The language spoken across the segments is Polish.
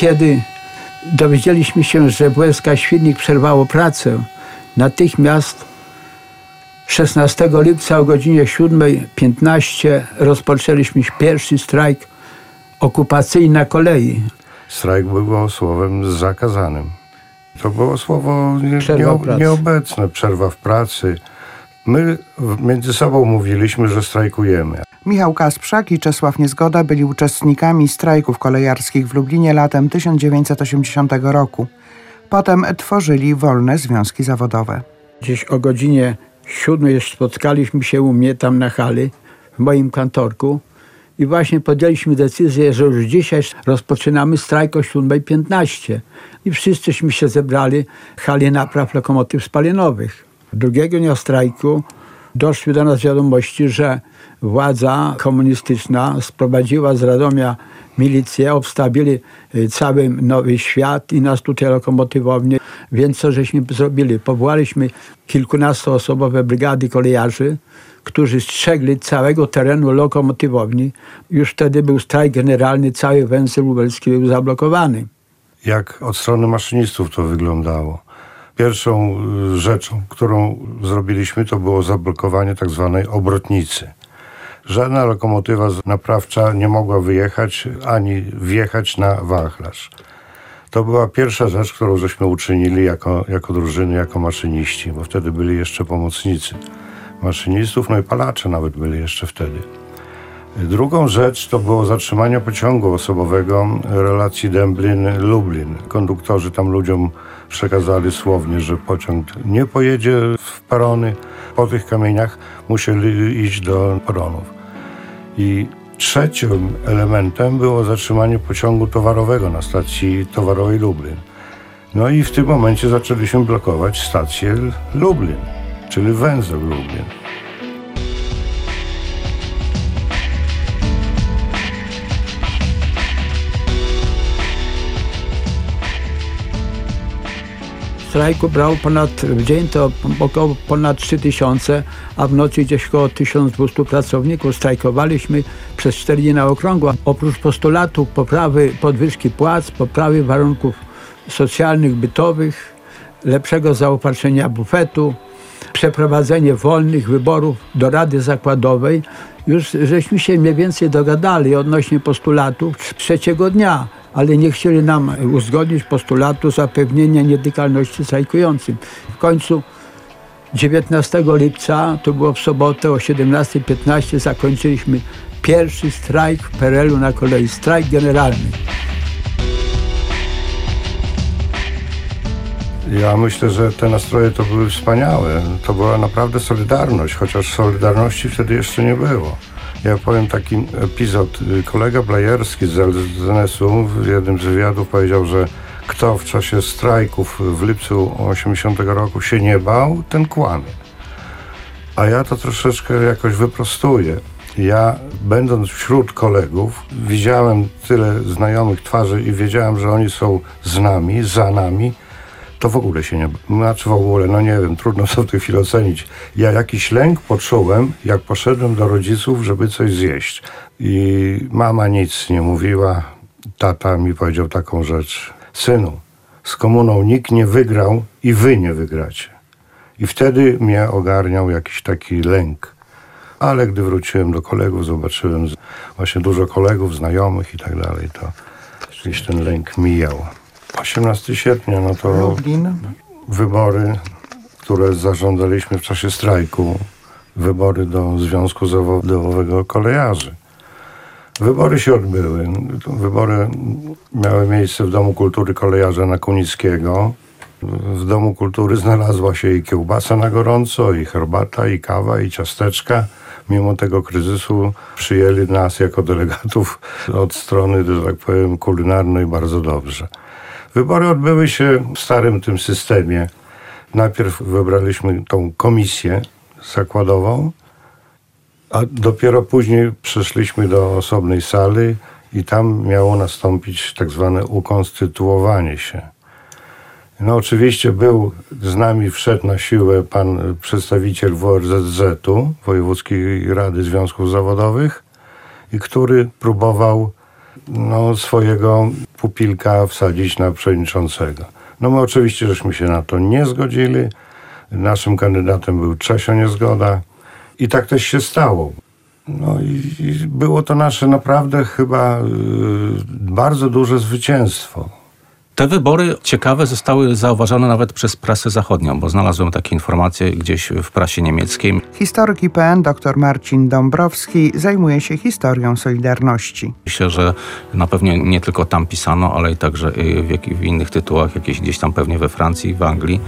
Kiedy dowiedzieliśmy się, że WSK Świdnik przerwało pracę, natychmiast 16 lipca o godzinie 7.15 rozpoczęliśmy pierwszy strajk okupacyjny na kolei. Strajk był słowem zakazanym. To było słowo nie, nie, nieobecne, przerwa w pracy. My między sobą mówiliśmy, że strajkujemy. Michał Kasprzak i Czesław Niezgoda byli uczestnikami strajków kolejarskich w Lublinie latem 1980 roku. Potem tworzyli wolne związki zawodowe. Gdzieś o godzinie 7 spotkaliśmy się u mnie tam na hali, w moim kantorku i właśnie podjęliśmy decyzję, że już dzisiaj rozpoczynamy strajk o 7.15. I wszyscyśmy się zebrali w hali napraw lokomotyw spalinowych. Drugiego dnia strajku doszły do nas wiadomości, że władza komunistyczna sprowadziła z Radomia milicję, obstawili y, cały Nowy Świat i nas tutaj lokomotywownie. Więc co żeśmy zrobili? Powołaliśmy kilkunastoosobowe brygady kolejarzy, którzy strzegli całego terenu lokomotywowni. Już wtedy był strajk generalny, cały węzeł lubelski był zablokowany. Jak od strony maszynistów to wyglądało. Pierwszą y, rzeczą, którą zrobiliśmy, to było zablokowanie tak zwanej obrotnicy. Żadna lokomotywa naprawcza nie mogła wyjechać ani wjechać na wachlarz. To była pierwsza rzecz, którą żeśmy uczynili jako, jako drużyny, jako maszyniści, bo wtedy byli jeszcze pomocnicy maszynistów, no i palacze nawet byli jeszcze wtedy. Drugą rzecz to było zatrzymanie pociągu osobowego relacji Dęblin-Lublin. Konduktorzy tam ludziom przekazali słownie, że pociąg nie pojedzie w perony. Po tych kamieniach musieli iść do peronów. I trzecim elementem było zatrzymanie pociągu towarowego na stacji towarowej Lublin. No i w tym momencie zaczęliśmy blokować stację Lublin, czyli węzeł Lublin. Strajku brał ponad, w dzień to około ponad 3000, a w nocy gdzieś około 1200 pracowników. Strajkowaliśmy przez 4 dni na okrągło. Oprócz postulatów poprawy podwyżki płac, poprawy warunków socjalnych, bytowych, lepszego zaopatrzenia bufetu, przeprowadzenie wolnych wyborów do Rady Zakładowej, już żeśmy się mniej więcej dogadali odnośnie postulatów trzeciego dnia, ale nie chcieli nam uzgodnić postulatu zapewnienia nietykalności strajkującym. W końcu 19 lipca, to było w sobotę o 17.15 zakończyliśmy pierwszy strajk w PRL-u na kolei, strajk generalny. Ja myślę, że te nastroje to były wspaniałe. To była naprawdę solidarność, chociaż solidarności wtedy jeszcze nie było. Ja powiem taki epizod. Kolega Blajerski z LZNS-u w jednym z wywiadów powiedział, że kto w czasie strajków w lipcu 80 roku się nie bał, ten kłamie. A ja to troszeczkę jakoś wyprostuję. Ja, będąc wśród kolegów, widziałem tyle znajomych twarzy i wiedziałem, że oni są z nami, za nami, to w ogóle się nie... Znaczy w ogóle, no nie wiem, trudno sobie w tej chwili ocenić. Ja jakiś lęk poczułem, jak poszedłem do rodziców, żeby coś zjeść. I mama nic nie mówiła. Tata mi powiedział taką rzecz. Synu, z komuną nikt nie wygrał i wy nie wygracie. I wtedy mnie ogarniał jakiś taki lęk. Ale gdy wróciłem do kolegów, zobaczyłem właśnie dużo kolegów, znajomych i tak dalej, to gdzieś ten lęk mijał. 18 sierpnia, no to Lublin. wybory, które zażądaliśmy w czasie strajku, wybory do Związku Zawodowego Kolejarzy. Wybory się odbyły. Wybory miały miejsce w Domu Kultury Kolejarza na Kunickiego. W Domu Kultury znalazła się i kiełbasa na gorąco, i herbata, i kawa, i ciasteczka. Mimo tego kryzysu przyjęli nas jako delegatów od strony, że tak powiem, kulinarnej bardzo dobrze. Wybory odbyły się w starym tym systemie. Najpierw wybraliśmy tą komisję zakładową, a dopiero później przeszliśmy do osobnej sali i tam miało nastąpić tak zwane ukonstytuowanie się. No oczywiście był z nami, wszedł na siłę pan przedstawiciel WRZZ-u, Wojewódzkiej Rady Związków Zawodowych, i który próbował no, swojego pupilka wsadzić na przewodniczącego. No my oczywiście żeśmy się na to nie zgodzili. Naszym kandydatem był Czesio Niezgoda i tak też się stało. No i, i było to nasze naprawdę chyba y, bardzo duże zwycięstwo. Te wybory ciekawe zostały zauważone nawet przez prasę zachodnią, bo znalazłem takie informacje gdzieś w prasie niemieckiej. Historyk IPN dr Marcin Dąbrowski zajmuje się historią Solidarności. Myślę, że na pewno nie tylko tam pisano, ale i także y, w, w innych tytułach, jakieś gdzieś tam pewnie we Francji, w Anglii,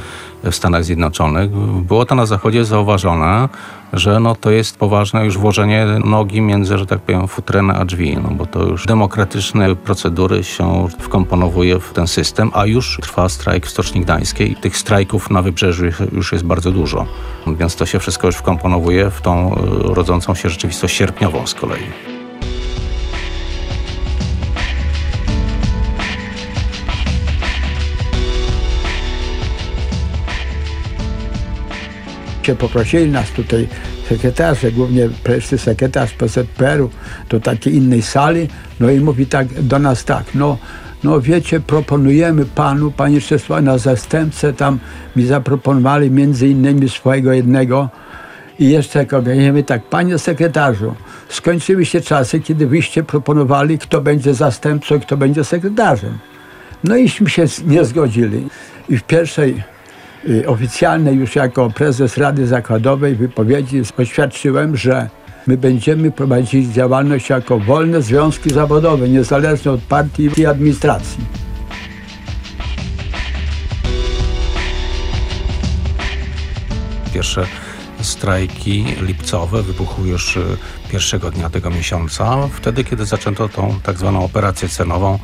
w Stanach Zjednoczonych. Było to na Zachodzie zauważone, że no to jest poważne już włożenie nogi między, że tak powiem, futrynę a drzwi, no bo to już demokratyczne procedury się wkomponowuje w ten system, a już trwa strajk w Stoczni Gdańskiej. Tych strajków na wybrzeżu już jest bardzo dużo, więc to się wszystko już wkomponowuje w tą y, rodzącą się rzeczywistość sierpniową z kolei. Się poprosili nas tutaj sekretarze, głównie pierwszy sekretarz PZPR-u do takiej innej sali, no i mówi tak do nas tak, no, no wiecie, proponujemy panu, panie Czesław, na zastępcę tam mi zaproponowali między innymi swojego jednego i jeszcze kogoś, tak, panie sekretarzu, skończyły się czasy, kiedy wyście proponowali, kto będzie zastępcą, kto będzie sekretarzem. No iśmy się nie zgodzili. I w pierwszej oficjalnej już jako prezes Rady Zakładowej wypowiedzi oświadczyłem, że my będziemy prowadzić działalność jako wolne związki zawodowe, niezależne od partii i administracji. Pierwsze strajki lipcowe wybuchły już y, pierwszego dnia tego miesiąca, wtedy kiedy zaczęto tą tak zwaną operację cenową,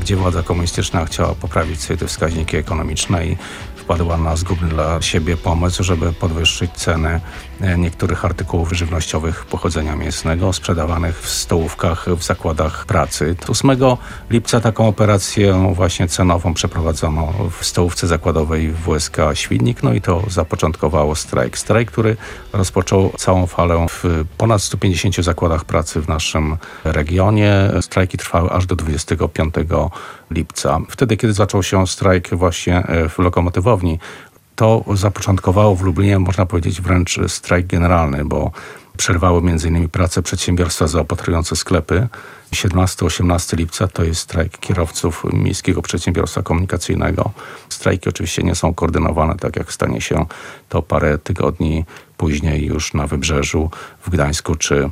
gdzie władza komunistyczna chciała poprawić sobie te wskaźniki ekonomiczne i wpadła na zgubny dla siebie pomysł, żeby podwyższyć ceny niektórych artykułów żywnościowych pochodzenia mięsnego sprzedawanych w stołówkach w zakładach pracy. 8 lipca taką operację właśnie cenową przeprowadzono w stołówce zakładowej WSK Świdnik, no i to zapoczątkowało strajk. Strajk, który rozpoczął całą falę w ponad 150 zakładach pracy w naszym regionie. Strajki trwały aż do 25 lipca. Wtedy, kiedy zaczął się strajk właśnie e, w lokomotywowni, to zapoczątkowało w Lublinie, można powiedzieć, wręcz strajk generalny, bo przerwały m.in. pracę przedsiębiorstwa zaopatrujące sklepy. 17-18 lipca to jest strajk kierowców Miejskiego Przedsiębiorstwa Komunikacyjnego. Strajki oczywiście nie są koordynowane, tak jak stanie się to parę tygodni później już na Wybrzeżu, w Gdańsku czy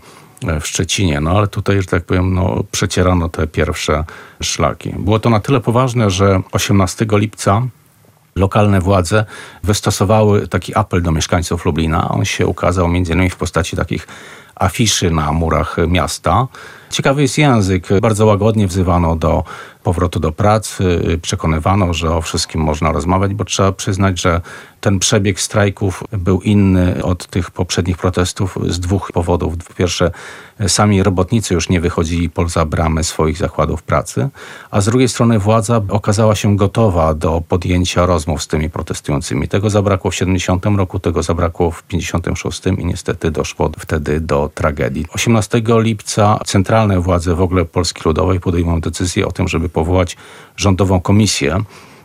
w Szczecinie. No ale tutaj, że tak powiem, no, przecierano te pierwsze szlaki. Było to na tyle poważne, że 18 lipca lokalne władze wystosowały taki apel do mieszkańców Lublina. On się ukazał między innymi w postaci takich afiszy na murach miasta. Ciekawy jest język. Bardzo łagodnie wzywano do powrotu do pracy, przekonywano, że o wszystkim można rozmawiać, bo trzeba przyznać, że ten przebieg strajków był inny od tych poprzednich protestów z dwóch powodów. Po pierwsze, sami robotnicy już nie wychodzili poza bramy swoich zakładów pracy, a z drugiej strony władza okazała się gotowa do podjęcia rozmów z tymi protestującymi. Tego zabrakło w 70 roku, tego zabrakło w 56 i niestety doszło wtedy do tragedii. 18 lipca centralne władze w ogóle Polski Ludowej podejmują decyzję o tym, żeby powołać rządową komisję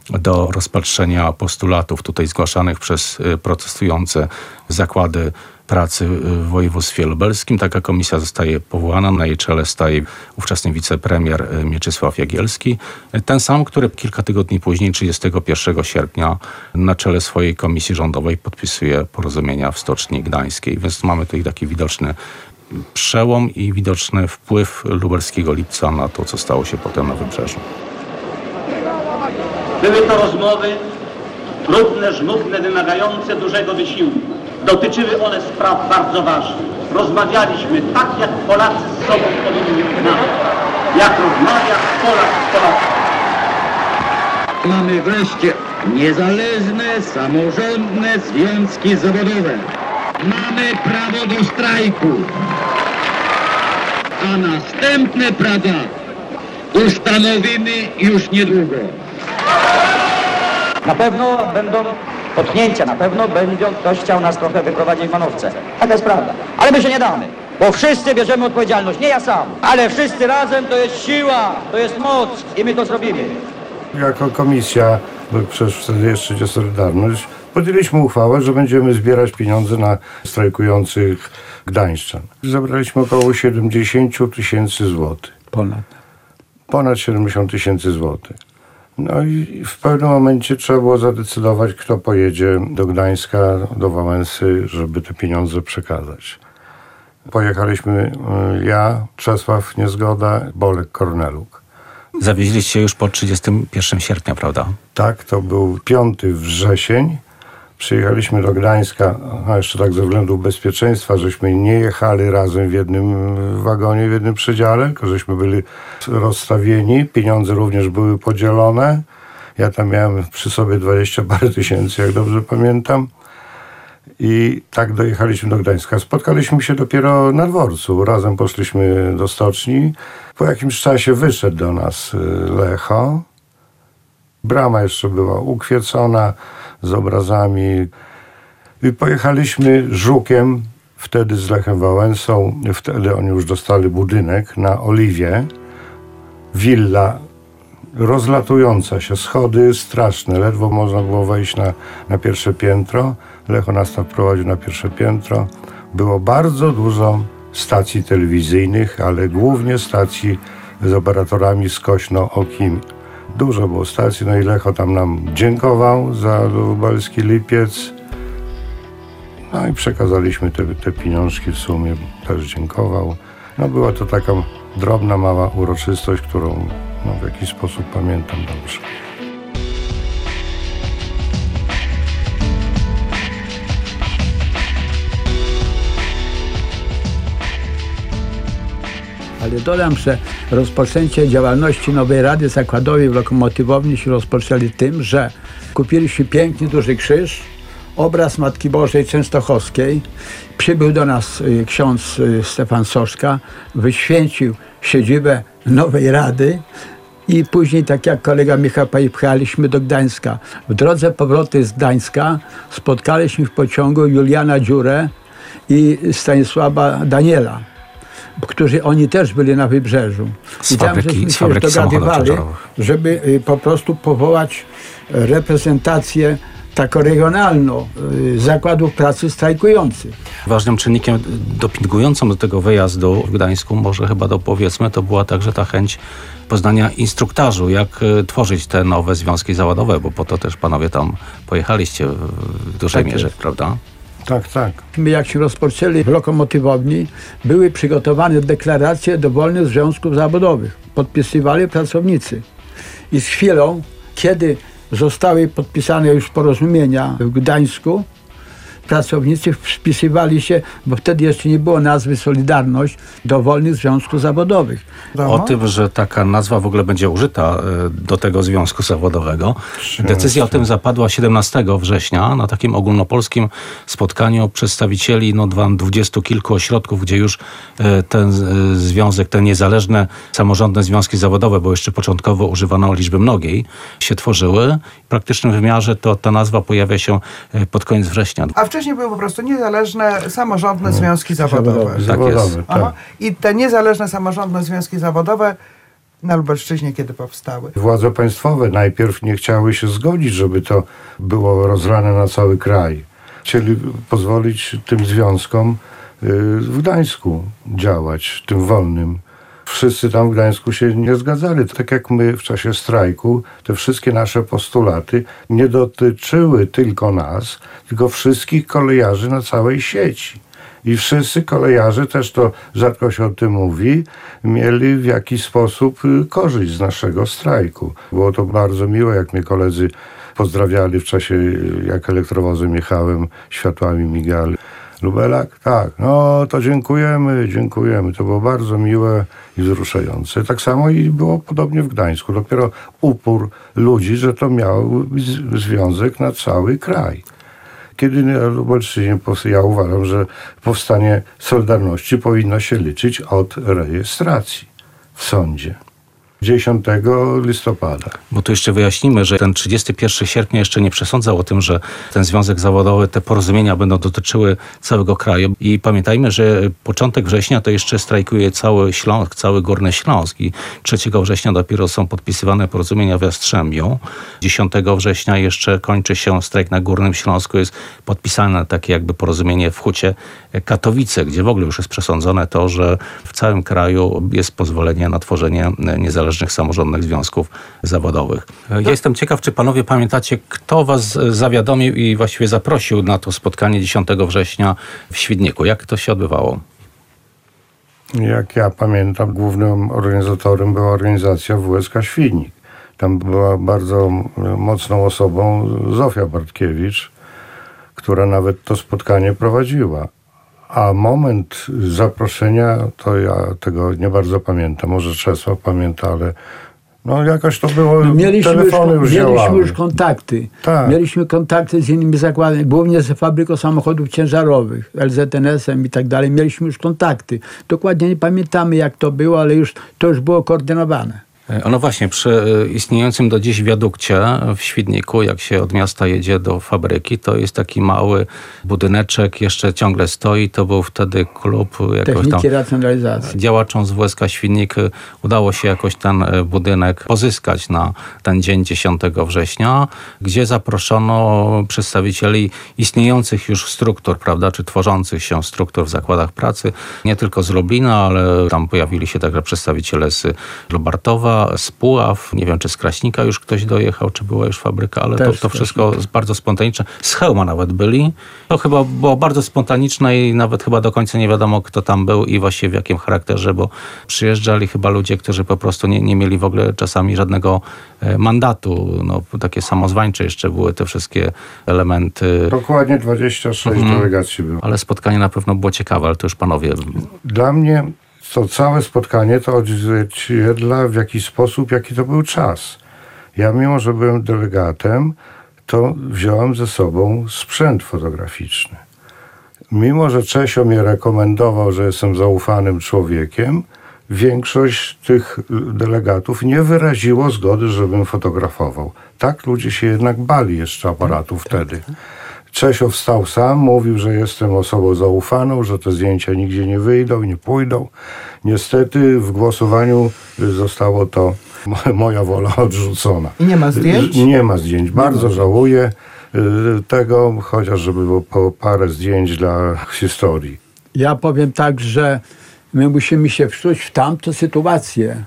do rozpatrzenia postulatów tutaj zgłaszanych przez y, protestujące zakłady pracy w województwie lubelskim. Taka komisja zostaje powołana. Na jej czele staje ówczesny wicepremier y, Mieczysław Jagielski. Ten sam, który kilka tygodni później, 31 sierpnia, na czele swojej komisji rządowej podpisuje porozumienia w Stoczni Gdańskiej. Więc mamy tutaj taki widoczny przełom i widoczny wpływ lubelskiego lipca na to, co stało się potem na Wybrzeżu. Były to rozmowy trudne, żmudne, wymagające dużego wysiłku. Dotyczyły one spraw bardzo ważnych. Rozmawialiśmy tak, jak Polacy z sobą powinni rozmawiać. Jak rozmawia Polak z Polakiem. Mamy wreszcie niezależne, samorządne związki zawodowe. Mamy prawo do strajku. A następne prawa ustanowimy już niedługo. Na pewno będą potknięcia, na pewno będzie ktoś chciał nas trochę wyprowadzić w manowce. Taka jest prawda. Ale my się nie damy. Bo wszyscy bierzemy odpowiedzialność, nie ja sam, ale wszyscy razem to jest siła, to jest moc i my to zrobimy. Jako komisja, bo przecież wtedy jeszcze idzie Solidarność, podjęliśmy uchwałę, że będziemy zbierać pieniądze na strajkujących gdańszczan. Zebraliśmy około 70 tysięcy złotych. Ponad. Ponad 70 tysięcy złotych. No i w pewnym momencie trzeba było zadecydować, kto pojedzie do Gdańska, do Wałęsy, żeby te pieniądze przekazać. Pojechaliśmy y, ja, Czesław Niezgoda, Bolek Korneluk. Zawieźliście już po 31 sierpnia, prawda? Tak, to był 5 wrzesień. Przyjechaliśmy do Gdańska, a jeszcze tak ze względów bezpieczeństwa, żeśmy nie jechali razem w jednym wagonie, w jednym przedziale, tylko żeśmy byli rozstawieni. Pieniądze również były podzielone. Ja tam miałem przy sobie 20 parę tysięcy, jak dobrze pamiętam. I tak dojechaliśmy do Gdańska. Spotkaliśmy się dopiero na dworcu. Razem poszliśmy do stoczni. Po jakimś czasie wyszedł do nas y, Lecho. Brama jeszcze była ukwiecona z obrazami. I pojechaliśmy Żukiem, wtedy z Lechem Wałęsą. Wtedy oni już dostali budynek na Oliwie. Willa rozlatująca się, schody straszne, ledwo można było wejść na, na pierwsze piętro. Lecho nas tam prowadził na pierwsze piętro. Było bardzo dużo stacji telewizyjnych, ale głównie stacji z operatorami skośno-okimi. Dużo było stacji, no i Lecho tam nam dziękował za lubelski lipiec. No i przekazaliśmy te, te pieniążki w sumie, też dziękował. No była to taka drobna, mała uroczystość, którą no, w jakiś sposób pamiętam dobrze. Ale dodam, że rozpoczęcie działalności Nowej Rady Zakładowej w Lokomotywowni się rozpoczęli tym, że kupiliśmy piękny duży krzyż, obraz Matki Bożej Częstochowskiej. Przybył do nas y, ksiądz y, Stefan Soszka, wyświęcił siedzibę Nowej Rady i później, tak jak kolega Michał pojechaliśmy do Gdańska. W drodze powroty z Gdańska spotkaliśmy w pociągu Juliana Dziurę i Stanisława Daniela którzy oni też byli na wybrzeżu. I tam fabryki- z się fabryki dogadywali, żeby y, po prostu powołać e, reprezentację taką regionalną y, zakładów pracy strajkujących. Ważnym czynnikiem dopingującym do tego wyjazdu w Gdańsku, może chyba dopowiedzmy, to była także ta chęć poznania instruktażu, jak e, tworzyć te nowe związki zawodowe, bo po to też panowie tam pojechaliście w- w dużej Tak mierze, jest. prawda? Tak, tak. My jak się rozpoczęli lokomotywowni, były przygotowane deklaracje do wolnych związków zawodowych. Podpisywali pracownicy. I z chwilą, kiedy zostały podpisane już porozumienia w Gdańsku, pracownicy wpisywali się, bo wtedy jeszcze nie było nazwy Solidarność, do wolnych związków zawodowych. O tym, że taka nazwa w ogóle będzie użyta e, do tego związku zawodowego. Decyzja o tym zapadła 17 września na takim ogólnopolskim spotkaniu przedstawicieli no, dwudziestu kilku ośrodków, gdzie już e, ten e, związek, te niezależne samorządne związki zawodowe, bo jeszcze początkowo używano liczby mnogiej, się tworzyły. W praktycznym wymiarze to ta nazwa pojawia się pod koniec września. A wcześniej były po prostu niezależne, samorządne związki zawodowe. zawodowe. Zawodowy, tak. Aha. I te niezależne, samorządne związki zawodowe na Lubelszczyźnie kiedy powstały? Władze państwowe najpierw nie chciały się zgodzić, żeby to było rozlane na cały kraj. Chcieli pozwolić tym związkom y, w Gdańsku działać, tym wolnym. Wszyscy tam w Gdańsku się nie zgadzali. Tak jak my w czasie strajku, te wszystkie nasze postulaty nie dotyczyły tylko nas, tylko wszystkich kolejarzy na całej sieci. I wszyscy kolejarze, też to rzadko się o tym mówi, mieli w jakiś sposób y, korzyść z naszego strajku. Było to bardzo miłe, jak mnie koledzy pozdrawiali w czasie, y, jak elektrowozem jechałem, światłami migali. Lubelak? Tak. No to dziękujemy, dziękujemy. To było bardzo miłe i wzruszające. Tak samo i było podobnie w Gdańsku. Dopiero upór ludzi, że to miał związek na cały kraj. Kiedy na Lubelszczyźnie, ja uważam, że powstanie Solidarności powinno się liczyć od rejestracji w sądzie. 10 listopada. Bo tu jeszcze wyjaśnimy, że ten 31 sierpnia jeszcze nie przesądzał o tym, że ten związek zawodowy, te porozumienia będą dotyczyły całego kraju. I pamiętajmy, że początek września to jeszcze strajkuje cały Śląsk, cały Górny Śląsk i 3 września dopiero są podpisywane porozumienia w Jastrzębiu. 10 września jeszcze kończy się strajk na Górnym Śląsku. Jest podpisane takie jakby porozumienie w Hucie Katowice, gdzie w ogóle już jest przesądzone to, że w całym kraju jest pozwolenie na tworzenie niezależnych samorządnych związków zawodowych. Ja jestem ciekaw, czy panowie pamiętacie, kto was zawiadomił i właściwie zaprosił na to spotkanie 10 września w Świdniku. Jak to się odbywało? Jak ja pamiętam, głównym organizatorem była organizacja WSK Świdnik. Tam była bardzo mocną osobą Zofia Bartkiewicz, która nawet to spotkanie prowadziła. A moment zaproszenia, to ja tego nie bardzo pamiętam. Może Czesław pamięta, ale no jakoś to było, No, mieliśmy telefony już, już, mieliśmy działały. już kontakty. Tak. Mieliśmy kontakty z innymi zakładami, głównie z fabryką samochodów ciężarowych, LZNS-em i tak dalej. Mieliśmy już kontakty. Dokładnie nie pamiętamy jak to było, ale już to już było koordynowane. E, No właśnie, przy e, istniejącym do dziś wiadukcie w Świdniku, jak się od miasta jedzie do fabryki, to jest taki mały budyneczek, jeszcze ciągle stoi. To był wtedy klub jakoś tam racjonalizacji. działaczom z WSK Świdnik y, udało się jakoś ten budynek pozyskać na ten dzień 10 września, gdzie zaproszono przedstawicieli istniejących już struktur, prawda, czy tworzących się struktur w zakładach pracy, nie tylko z Lublina, ale tam pojawili się także przedstawiciele z Lubartowa, z Puław, nie wiem czy z Kraśnika już ktoś dojechał, czy była już fabryka, ale to, Też to wszystko bardzo spontaniczne. Z Chełma nawet byli. To chyba było bardzo spontaniczne i nawet chyba do końca nie wiadomo, kto tam był i właściwie w jakim charakterze, bo przyjeżdżali chyba ludzie, którzy po prostu nie, nie mieli w ogóle czasami żadnego e, mandatu. No, takie samozwańcze jeszcze były te wszystkie elementy. Dokładnie 26 Mhm. delegacji było. Ale spotkanie na pewno było ciekawe, ale to już panowie. Dla mnie to całe spotkanie to odzwierciedla w jakiś sposób, jaki to był czas. Ja mimo, że byłem delegatem, to wziąłem ze sobą sprzęt fotograficzny. Mimo, że Czesio mnie rekomendował, że jestem zaufanym człowiekiem, większość tych delegatów nie wyraziło zgody, żebym fotografował. Tak ludzie się jednak bali jeszcze aparatu wtedy. Czesio wstał sam, mówił, że jestem osobą zaufaną, że te zdjęcia nigdzie nie wyjdą i nie pójdą. Niestety w głosowaniu zostało to mo- moja wola odrzucona. I nie ma zdjęć? Nie ma zdjęć. Bardzo żałuję y, tego, chociaż żeby było po parę zdjęć dla historii. Ja powiem tak, że my musimy się wczuć w tamtą sytuację.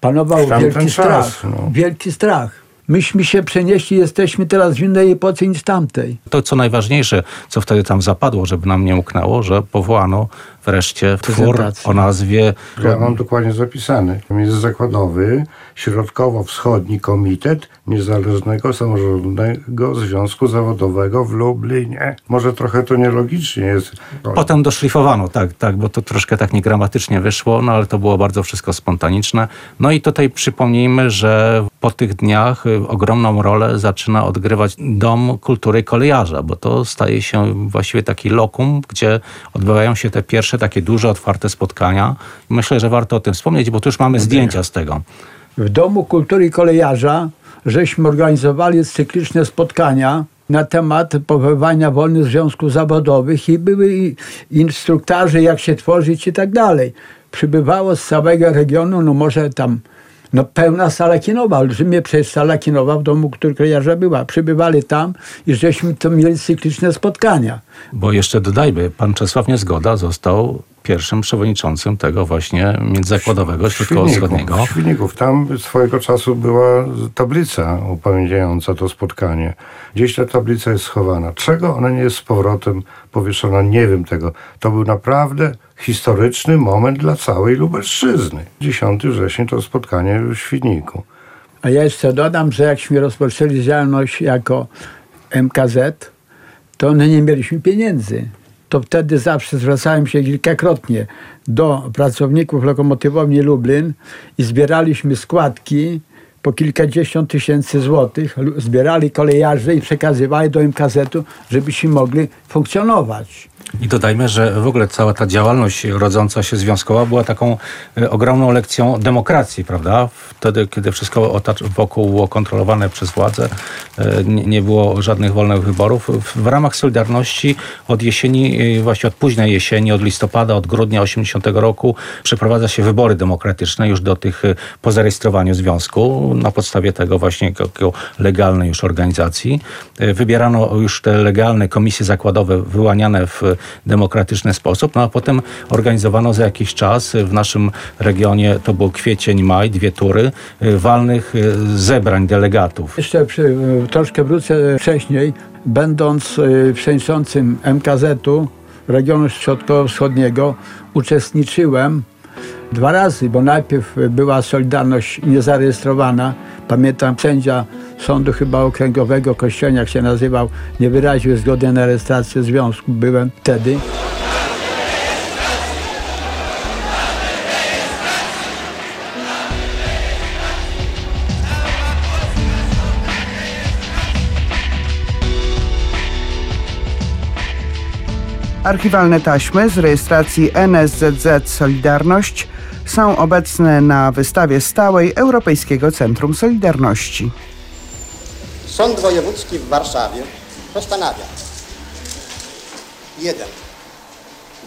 Panował wielki czas, strach. no. Wielki strach. Myśmy się przenieśli, jesteśmy teraz w innej epoce niż tamtej. To, co najważniejsze, co wtedy tam zapadło, żeby nam nie uknęło, że powołano wreszcie twór o nazwie Ja mam dokładnie zapisany. Międzyzakładowy Środkowo-Wschodni Komitet Niezależnego Samorządnego Związku Zawodowego w Lublinie. Może trochę to nielogicznie jest. Potem doszlifowano, tak, tak, bo to troszkę tak niegramatycznie wyszło, no ale to było bardzo wszystko spontaniczne. No i tutaj przypomnijmy, że po tych dniach y, ogromną rolę zaczyna odgrywać Dom Kultury Kolejarza, bo to staje się właściwie taki lokum, gdzie odbywają się te pierwsze takie duże, otwarte spotkania. Myślę, że warto o tym wspomnieć, bo tu już mamy zdjęcia z tego. W Domu Kultury Kolejarza żeśmy organizowali cykliczne spotkania na temat powoływania wolnych związków zawodowych i były instruktarzy, jak się tworzyć i tak dalej. Przybywało z całego regionu, no może tam no pełna sala kinowa, olbrzymie przecież sala kinowa w Domu Kultury Kolejarza była. Przybywali tam i żeśmy to mieli cykliczne spotkania. Bo jeszcze dodajmy, pan Czesław Niezgoda został pierwszym przewodniczącym tego właśnie międzyzakładowego środkowo-wschodniego. W Świdników. Tam swojego czasu była tablica upamiętniająca to spotkanie. Gdzieś ta tablica jest schowana. Czego ona nie jest z powrotem powieszona? Nie wiem tego. To był naprawdę historyczny moment dla całej Lubelszczyzny. 10 września to spotkanie w Świdniku. A ja jeszcze dodam, że jakśmy rozpoczęli działalność jako MKZ, to my nie mieliśmy pieniędzy. To wtedy zawsze zwracałem się kilkakrotnie do pracowników lokomotywowni Lublin i zbieraliśmy składki po kilkadziesiąt tysięcy złotych. Zbierali kolejarze i przekazywali do MKZ-u, żebyśmy mogli funkcjonować. I dodajmy, że w ogóle cała ta działalność rodząca się związkowa była taką e, ogromną lekcją demokracji, prawda? Wtedy, kiedy wszystko wokół było kontrolowane przez władzę, e, nie, było żadnych wolnych wyborów. W, ramach Solidarności od jesieni, e, właśnie od późnej jesieni, od listopada, od grudnia 80 roku przeprowadza się wybory demokratyczne już do tych po zarejestrowaniu związku. Na podstawie tego właśnie legalnej już organizacji. Wybierano już te legalne komisje zakładowe wyłaniane w demokratyczny sposób, no a potem organizowano za jakiś czas w naszym regionie, to był kwiecień, maj, dwie tury e, walnych e, zebrań delegatów. Jeszcze przy, troszkę wrócę wcześniej, będąc y, przewodniczącym MKZ-u regionu środkowo-wschodniego, uczestniczyłem dwa razy, bo najpierw była Solidarność niezarejestrowana. Pamiętam, sędzia sądu chyba okręgowego, Kościelniak się nazywał, nie wyraził zgody na rejestrację związku. Byłem wtedy. Archiwalne taśmy z rejestracji NSZZ Solidarność są obecne na wystawie stałej Europejskiego Centrum Solidarności. Sąd Wojewódzki w Warszawie postanawia 1.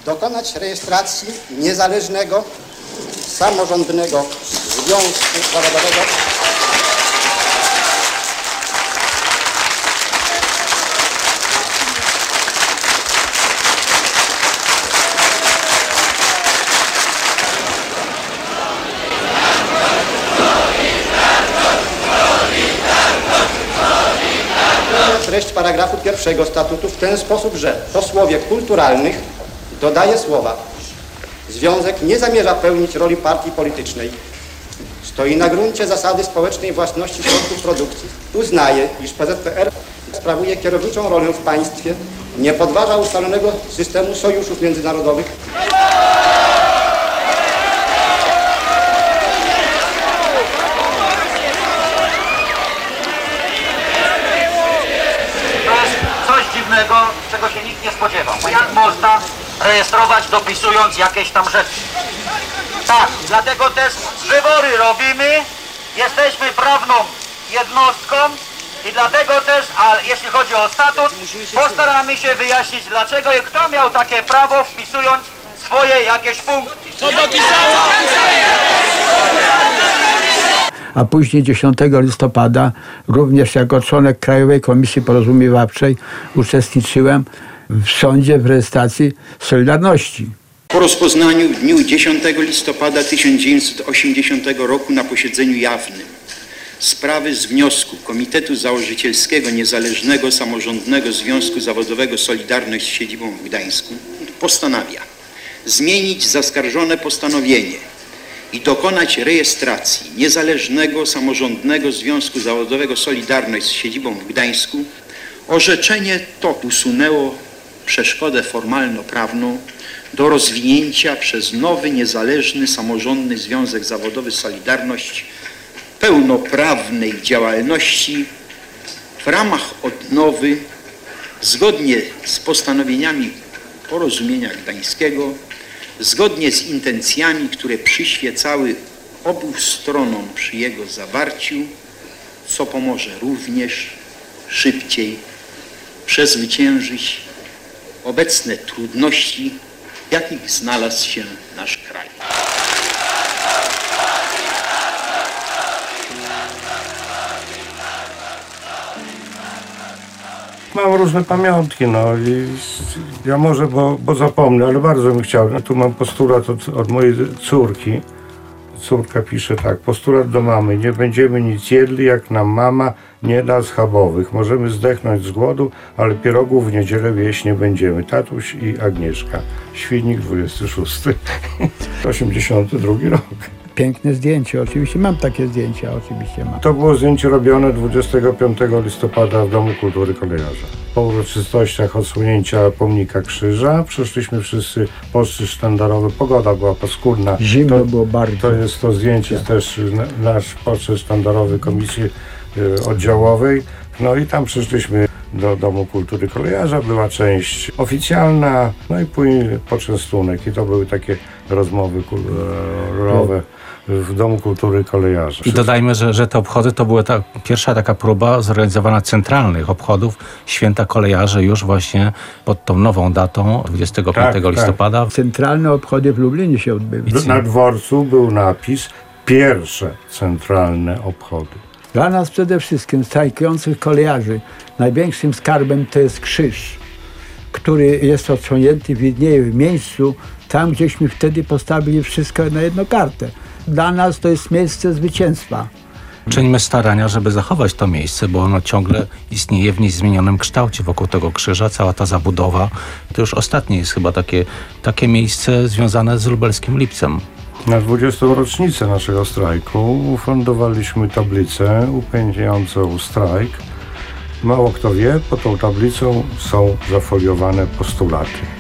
Dokonać rejestracji niezależnego, samorządnego związku zawodowego pierwszego statutu w ten sposób, że po słowie kulturalnych dodaje słowa Związek nie zamierza pełnić roli partii politycznej. Stoi na gruncie zasady społecznej własności środków produkcji. Uznaje, iż PZPR sprawuje kierowniczą rolę w państwie, nie podważa ustalonego systemu sojuszów międzynarodowych, To jest coś dziwnego, czego się nikt nie spodziewał. Bo jak można rejestrować dopisując jakieś tam rzeczy? Tak, dlatego też wybory robimy, jesteśmy prawną jednostką i dlatego też, a jeśli chodzi o statut, postaramy się wyjaśnić dlaczego i kto miał takie prawo wpisując swoje jakieś punkty. A później 10 listopada również jako członek Krajowej Komisji Porozumiewawczej uczestniczyłem w sądzie w rejestracji Solidarności. Po rozpoznaniu w dniu 10 listopada 1980 roku na posiedzeniu jawnym sprawy z wniosku Komitetu Założycielskiego Niezależnego Samorządnego Związku Zawodowego Solidarność z siedzibą w Gdańsku postanawia zmienić zaskarżone postanowienie i dokonać rejestracji Niezależnego Samorządnego Związku Zawodowego Solidarność z siedzibą w Gdańsku. Orzeczenie to usunęło przeszkodę formalno-prawną do rozwinięcia przez nowy, niezależny, samorządny Związek Zawodowy Solidarność pełnoprawnej działalności w ramach odnowy zgodnie z postanowieniami porozumienia gdańskiego, zgodnie z intencjami, które przyświecały obu stronom przy jego zawarciu, co pomoże również szybciej przezwyciężyć obecne trudności, w jakich znalazł się nasz kraj. Mam różne pamiątki, no i ja może, bo, bo zapomnę, ale bardzo bym chciał. No, tu mam postulat od, od mojej córki. Córka pisze tak, postulat do mamy. Nie będziemy nic jedli, jak nam mama nie da schabowych. Możemy zdechnąć z głodu, ale pierogów w niedzielę jeść nie będziemy. Tatuś i Agnieszka. Świdnik 26. 82 rok. Piękne zdjęcie, oczywiście mam takie zdjęcia, oczywiście mam. To było zdjęcie robione 25 listopada w Domu Kultury Kolejarza. Po uroczystościach odsłonięcia pomnika krzyża przyszliśmy wszyscy polscy sztandarowy. Pogoda była paskudna. Zimno to, było bardzo. To jest to zdjęcie też na- nasz poczet sztandarowy komisji y, oddziałowej. No i tam przyszliśmy do Domu Kultury Kolejarza, była część oficjalna, no i później poczęstunek i to były takie rozmowy kulturowe w Domu Kultury Kolejarza. I dodajmy, że, że te obchody to była ta pierwsza taka próba zorganizowana centralnych obchodów Święta Kolejarzy już właśnie pod tą nową datą 25 Tak, tak. listopada. Centralne obchody w Lublinie się odbyły. Na dworcu był napis pierwsze centralne obchody. Dla nas przede wszystkim, strajkujących kolejarzy, największym skarbem to jest krzyż, który jest odsłonięty, widnieje w miejscu, tam gdzieśmy wtedy postawili wszystko na jedną kartę. Dla nas to jest miejsce zwycięstwa. Czynimy starania, żeby zachować to miejsce, bo ono ciągle istnieje w niezmienionym kształcie wokół tego krzyża. Cała ta zabudowa to już ostatnie jest chyba takie, takie miejsce związane z lubelskim lipcem. Na 20. rocznicę naszego strajku ufundowaliśmy tablicę upamiętniającą strajk. Mało kto wie, pod tą tablicą są zafoliowane postulaty.